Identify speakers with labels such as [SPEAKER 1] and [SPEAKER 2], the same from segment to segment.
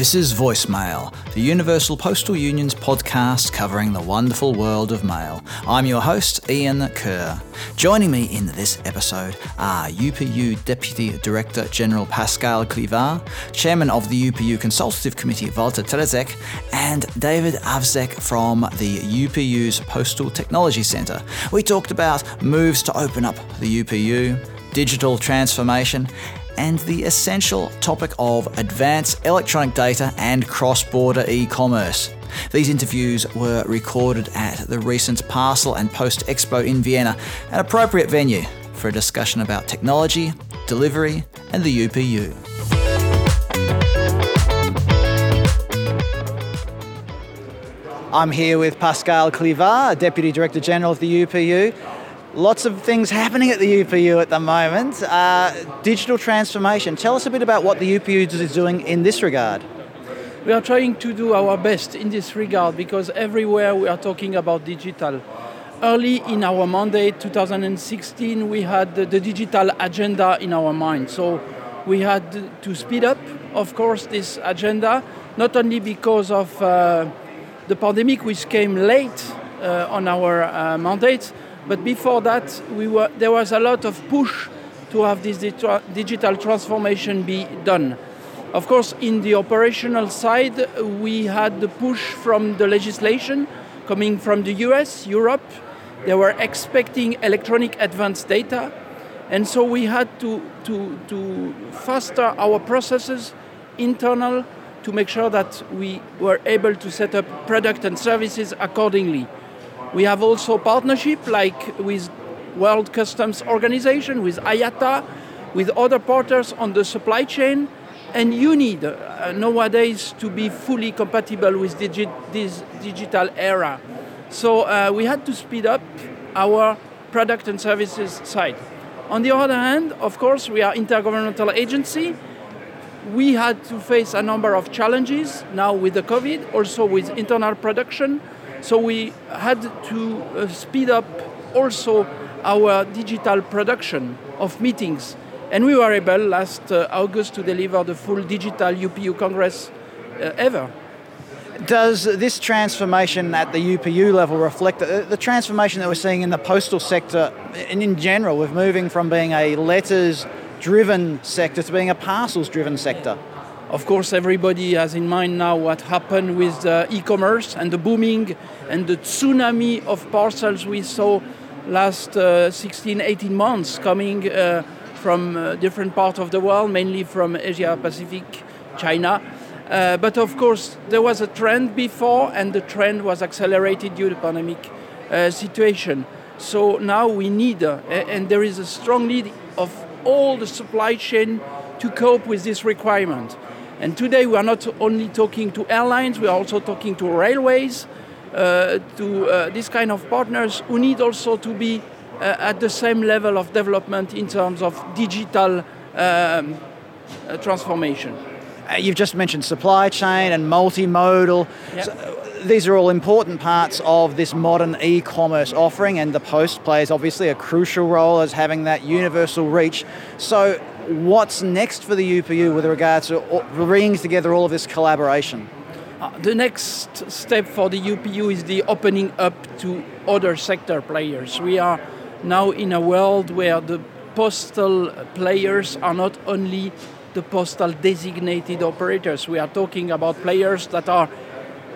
[SPEAKER 1] This is Voicemail, the Universal Postal Union's podcast covering the wonderful world of mail. I'm your host, Ian Kerr. Joining me in this episode are UPU Deputy Director General Pascal Clivaz, Chairman of the UPU Consultative Committee Walter Trezek, and David Avzek from the UPU's Postal Technology Centre. We talked about moves to open up the UPU, digital transformation, and the essential topic of advanced electronic data and cross border e commerce. These interviews were recorded at the recent Parcel and Post Expo in Vienna, an appropriate venue for a discussion about technology, delivery, and the UPU. I'm here with Pascal Clivaz, Deputy Director General of the UPU. Lots of things happening at the UPU at the moment. Uh, digital transformation. Tell us a bit about what the UPU is doing in this regard.
[SPEAKER 2] We are trying to do our best in this regard because everywhere we are talking about digital. Early in our mandate, 2016, we had the, the digital agenda in our mind. So we had to speed up, of course, this agenda, not only because of uh, the pandemic, which came late uh, on our uh, mandate, but before that, we were, there was a lot of push to have this digital transformation be done. Of course, in the operational side, we had the push from the legislation coming from the US, Europe. They were expecting electronic advanced data. And so we had to, to, to foster our processes internal to make sure that we were able to set up product and services accordingly. We have also partnership like with World Customs Organization, with IATA, with other partners on the supply chain. And you need uh, nowadays to be fully compatible with digi this digital era. So uh, we had to speed up our product and services side. On the other hand, of course, we are intergovernmental agency. We had to face a number of challenges now with the COVID, also with internal production. So we had to uh, speed up also our digital production of meetings. And we were able last uh, August to deliver the full digital UPU Congress uh, ever.
[SPEAKER 1] Does this transformation at the UPU level reflect the, the transformation that we're seeing in the postal sector and in general, with moving from being a letters driven sector to being a parcels driven sector?
[SPEAKER 2] Of course, everybody has in mind now what happened with uh, e-commerce and the booming and the tsunami of parcels we saw last uh, 16, 18 months coming uh, from uh, different parts of the world, mainly from Asia Pacific, China. Uh, but of course, there was a trend before, and the trend was accelerated due to the pandemic uh, situation. So now we need, and there is a strong need of all the supply chain to cope with this requirement. And today we are not only talking to airlines, we are also talking to railways, uh, to uh, this kind of partners who need also to be uh, at the same level of development in terms of digital um, uh, transformation.
[SPEAKER 1] Uh, you've just mentioned supply chain and multimodal. Yep. So, these are all important parts of this modern e-commerce offering, and the post plays obviously a crucial role as having that universal reach. So, what's next for the UPU with regards to bringing together all of this collaboration?
[SPEAKER 2] Uh, the next step for the UPU is the opening up to other sector players. We are now in a world where the postal players are not only the postal designated operators. We are talking about players that are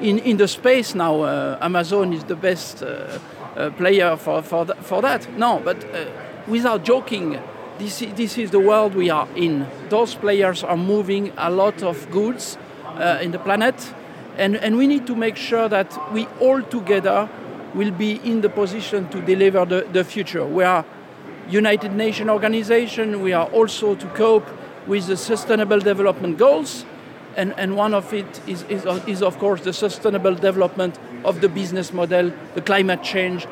[SPEAKER 2] in, in the space now. Uh, Amazon is the best uh, uh, player for, for, th for that. No, but uh, without joking, this, this is the world we are in. Those players are moving a lot of goods uh, in the planet, and, and we need to make sure that we all together will be in the position to deliver the, the future. We are United Nations organization, we are also to cope with the Sustainable Development Goals, and, and one of it is, is, is, of course, the sustainable development of the business model, the climate change.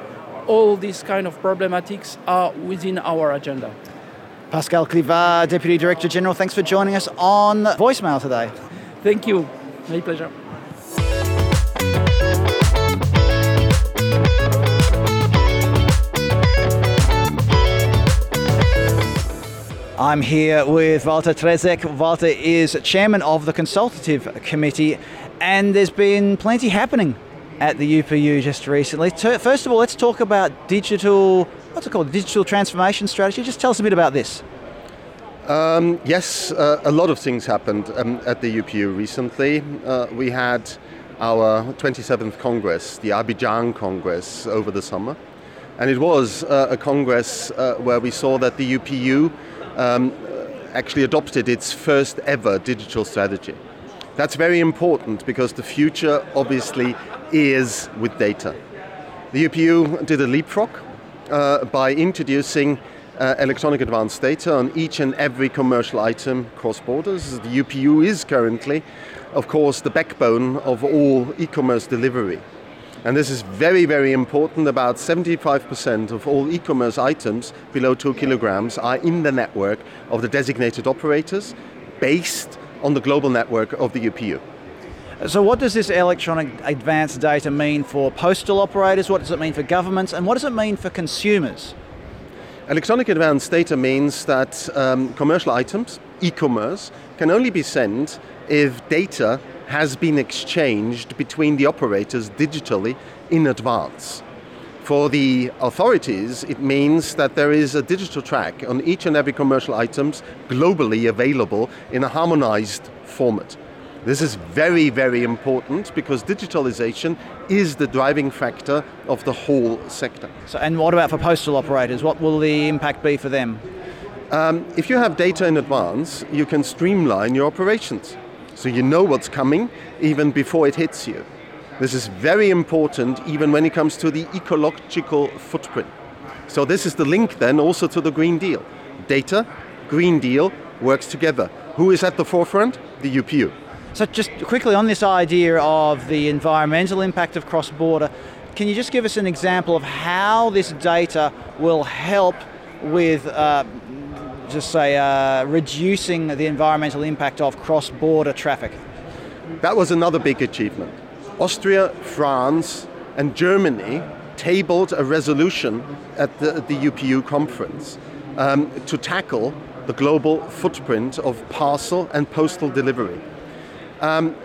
[SPEAKER 2] All these kind of problematics are within our agenda.
[SPEAKER 1] Pascal Clivaz, Deputy Director General, thanks for joining us on voicemail today.
[SPEAKER 2] Thank you. My pleasure.
[SPEAKER 1] I'm here with Walter Trezek. Walter is chairman of the consultative committee, and there's been plenty happening at the UPU just recently. First of all, let's talk about digital, what's it called, digital transformation strategy. Just tell us a bit about this.
[SPEAKER 3] Um, yes, uh, a lot of things happened um, at the UPU recently. Uh, we had our 27th Congress, the Abidjan Congress, over the summer. And it was uh, a Congress uh, where we saw that the UPU um, actually adopted its first ever digital strategy. That's very important because the future obviously is with data. The UPU did a leapfrog uh, by introducing uh, electronic advanced data on each and every commercial item cross borders. The UPU is currently, of course, the backbone of all e commerce delivery. And this is very, very important. About 75% of all e commerce items below two kilograms are in the network of the designated operators based on the global network of the UPU.
[SPEAKER 1] So, what does this electronic advanced data mean for postal operators? What does it mean for governments? And what does it mean for consumers?
[SPEAKER 3] Electronic advanced data means that um, commercial items, e commerce, can only be sent if data has been exchanged between the operators digitally in advance. For the authorities, it means that there is a digital track on each and every commercial items globally available in a harmonized format. This is very, very important because digitalization is the driving factor of the whole sector.
[SPEAKER 1] So, and what about for postal operators? What will the impact be for them?
[SPEAKER 3] Um, if you have data in advance, you can streamline your operations. So you know what's coming even before it hits you. This is very important even when it comes to the ecological footprint. So this is the link then also to the Green Deal. Data, Green Deal works together. Who is at the forefront? The UPU.
[SPEAKER 1] So, just quickly on this idea of the environmental impact of cross border, can you just give us an example of how this data will help with, uh, just say, uh, reducing the environmental impact of cross border traffic?
[SPEAKER 3] That was another big achievement. Austria, France, and Germany tabled a resolution at the, the UPU conference um, to tackle the global footprint of parcel and postal delivery. Um,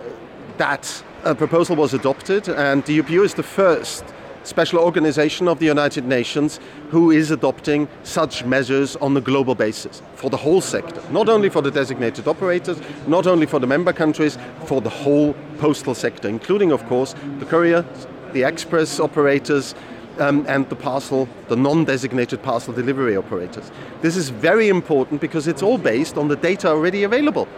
[SPEAKER 3] that uh, proposal was adopted, and the UPU is the first special organization of the United Nations who is adopting such measures on a global basis for the whole sector, not only for the designated operators, not only for the member countries, for the whole postal sector, including, of course, the courier, the express operators, um, and the parcel, the non-designated parcel delivery operators. This is very important because it's all based on the data already available.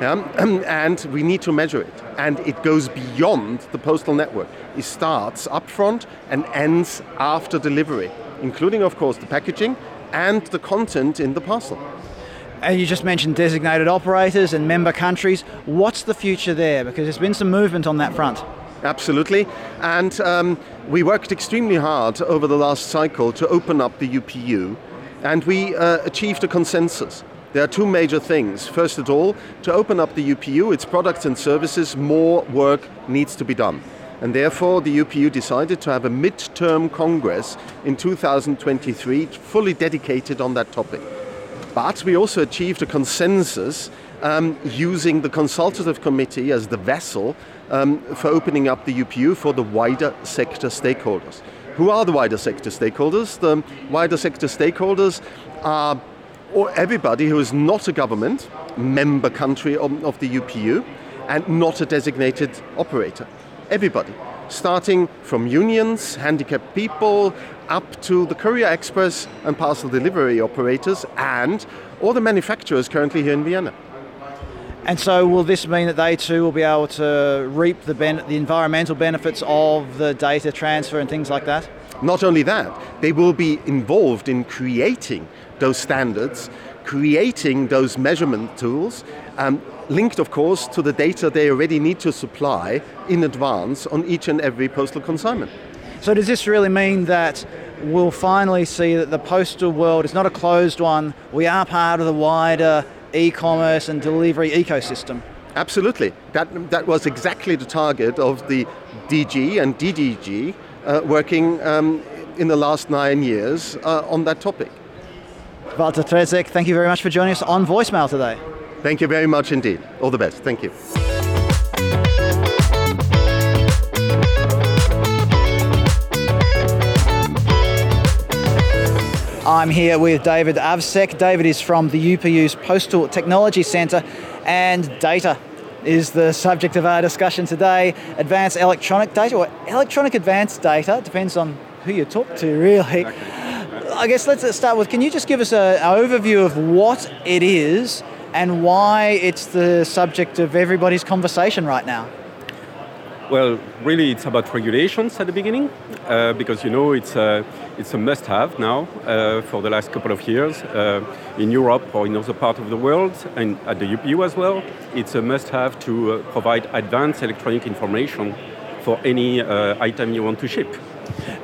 [SPEAKER 3] Yeah? and we need to measure it. And it goes beyond the postal network. It starts upfront and ends after delivery, including, of course, the packaging and the content in the parcel.
[SPEAKER 1] And you just mentioned designated operators and member countries. What's the future there? Because there's been some movement on that front.
[SPEAKER 3] Absolutely. And um, we worked extremely hard over the last cycle to open up the UPU, and we uh, achieved a consensus. There are two major things. First of all, to open up the UPU, its products and services, more work needs to be done. And therefore, the UPU decided to have a mid-term congress in 2023 fully dedicated on that topic. But we also achieved a consensus um, using the consultative committee as the vessel um, for opening up the UPU for the wider sector stakeholders. Who are the wider sector stakeholders? The wider sector stakeholders are or everybody who is not a government member country of, of the UPU and not a designated operator. Everybody, starting from unions, handicapped people, up to the courier express and parcel delivery operators, and all the manufacturers currently here in Vienna.
[SPEAKER 1] And so, will this mean that they too will be able to reap the, ben- the environmental benefits of the data transfer and things like that?
[SPEAKER 3] Not only that, they will be involved in creating those standards, creating those measurement tools, um, linked, of course, to the data they already need to supply in advance on each and every postal consignment.
[SPEAKER 1] So, does this really mean that we'll finally see that the postal world is not a closed one? We are part of the wider e commerce and delivery ecosystem?
[SPEAKER 3] Absolutely. That, that was exactly the target of the DG and DDG uh, working um, in the last nine years uh, on that topic.
[SPEAKER 1] Walter Trezek, thank you very much for joining us on voicemail today.
[SPEAKER 3] Thank you very much indeed. All the best. Thank you.
[SPEAKER 1] I'm here with David Avsek. David is from the UPU's Postal Technology Centre, and data is the subject of our discussion today. Advanced electronic data, or electronic advanced data, depends on who you talk to, really. I guess let's start with can you just give us an overview of what it is and why it's the subject of everybody's conversation right now?
[SPEAKER 4] Well, really, it's about regulations at the beginning, uh, because you know it's a, it's a must-have now uh, for the last couple of years uh, in Europe or in other parts of the world, and at the UPU as well. It's a must-have to uh, provide advanced electronic information for any uh, item you want to ship.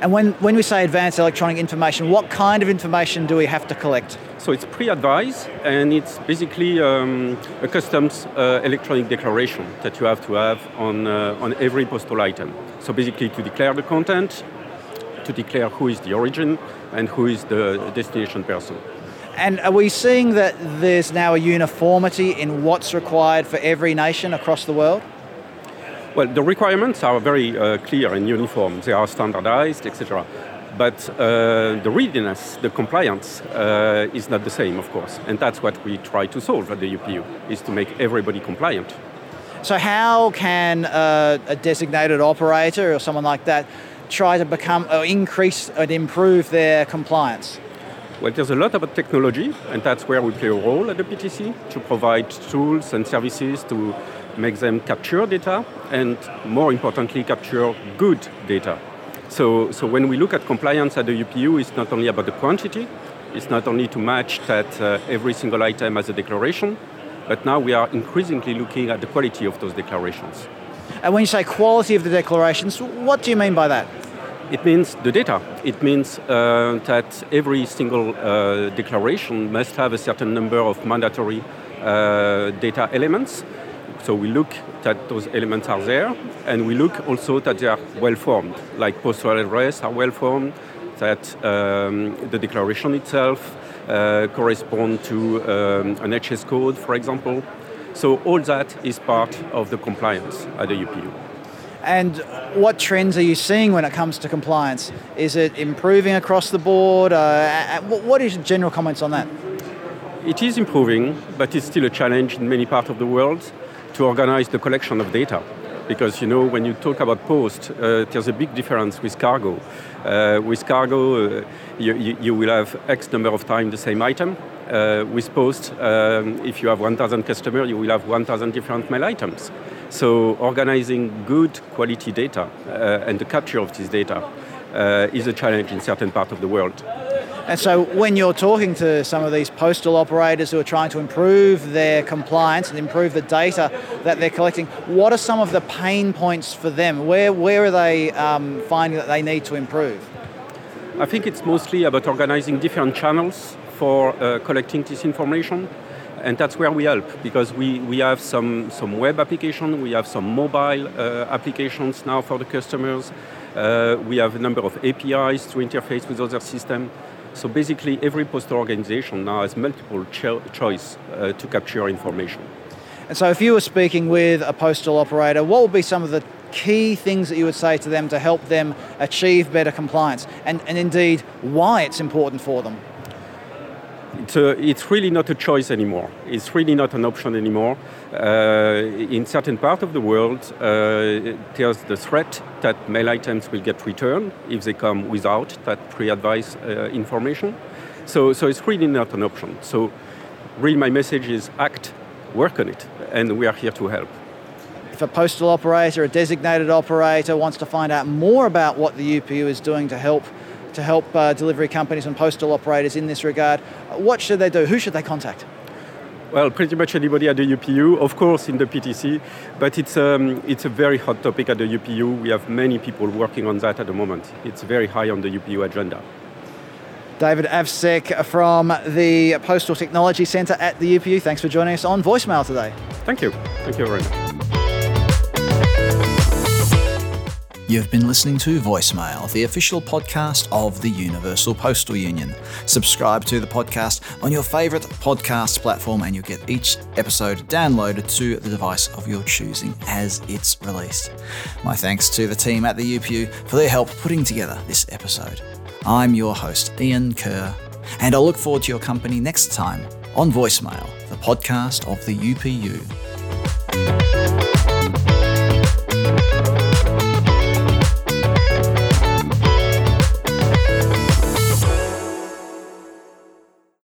[SPEAKER 1] And when, when we say advanced electronic information, what kind of information do we have to collect?
[SPEAKER 4] So it's pre-advised, and it's basically um, a customs uh, electronic declaration that you have to have on, uh, on every postal item. So basically to declare the content, to declare who is the origin, and who is the destination person.
[SPEAKER 1] And are we seeing that there's now a uniformity in what's required for every nation across the world?
[SPEAKER 4] Well, the requirements are very uh, clear and uniform. They are standardized, etc. But uh, the readiness, the compliance, uh, is not the same, of course. And that's what we try to solve at the UPU, is to make everybody compliant.
[SPEAKER 1] So how can uh, a designated operator or someone like that try to become, or increase and improve their compliance?
[SPEAKER 4] Well, there's a lot about technology, and that's where we play a role at the PTC to provide tools and services to make them capture data and, more importantly, capture good data. So, so when we look at compliance at the UPU, it's not only about the quantity, it's not only to match that uh, every single item as a declaration, but now we are increasingly looking at the quality of those declarations.
[SPEAKER 1] And when you say quality of the declarations, what do you mean by that?
[SPEAKER 4] It means the data. It means uh, that every single uh, declaration must have a certain number of mandatory uh, data elements so we look that those elements are there, and we look also that they are well formed, like postal address are well formed, that um, the declaration itself uh, correspond to um, an HS code, for example. So all that is part of the compliance at the UPU.
[SPEAKER 1] And what trends are you seeing when it comes to compliance? Is it improving across the board? Uh, what is your general comments on that?
[SPEAKER 4] It is improving, but it's still a challenge in many parts of the world to organize the collection of data. Because you know, when you talk about post, uh, there's a big difference with cargo. Uh, with cargo, uh, you, you, will have X number of times the same item. Uh, with post, um, if you have 1,000 customers, you will have 1,000 different mail items. So organizing good quality data uh, and the capture of this data is a challenge in certain parts of the world.
[SPEAKER 1] And so, when you're talking to some of these postal operators who are trying to improve their compliance and improve the data that they're collecting, what are some of the pain points for them? Where, where are they um, finding that they need to improve?
[SPEAKER 4] I think it's mostly about organizing different channels for uh, collecting this information. And that's where we help because we, we have some, some web application, we have some mobile uh, applications now for the customers. Uh, we have a number of APIs to interface with other systems. So basically, every postal organization now has multiple cho- choice uh, to capture information.
[SPEAKER 1] And so, if you were speaking with a postal operator, what would be some of the key things that you would say to them to help them achieve better compliance, and, and indeed why it's important for them?
[SPEAKER 4] It's, a, it's really not a choice anymore. It's really not an option anymore. Uh, in certain part of the world, uh, there's the threat that mail items will get returned if they come without that pre-advised uh, information. So, so it's really not an option. So really my message is act, work on it, and we are here to help.
[SPEAKER 1] If a postal operator, a designated operator wants to find out more about what the UPU is doing to help to help uh, delivery companies and postal operators in this regard, what should they do? Who should they contact?
[SPEAKER 4] Well, pretty much anybody at the UPU, of course, in the PTC, but it's, um, it's a very hot topic at the UPU. We have many people working on that at the moment. It's very high on the UPU agenda.
[SPEAKER 1] David Avsek from the Postal Technology Centre at the UPU. Thanks for joining us on voicemail today.
[SPEAKER 4] Thank you. Thank you very much.
[SPEAKER 5] You've been listening to Voicemail, the official podcast of the Universal Postal Union. Subscribe to the podcast on your favourite podcast platform and you'll get each episode downloaded to the device of your choosing as it's released. My thanks to the team at the UPU for their help putting together this episode. I'm your host, Ian Kerr, and I look forward to your company next time on Voicemail, the podcast of the UPU.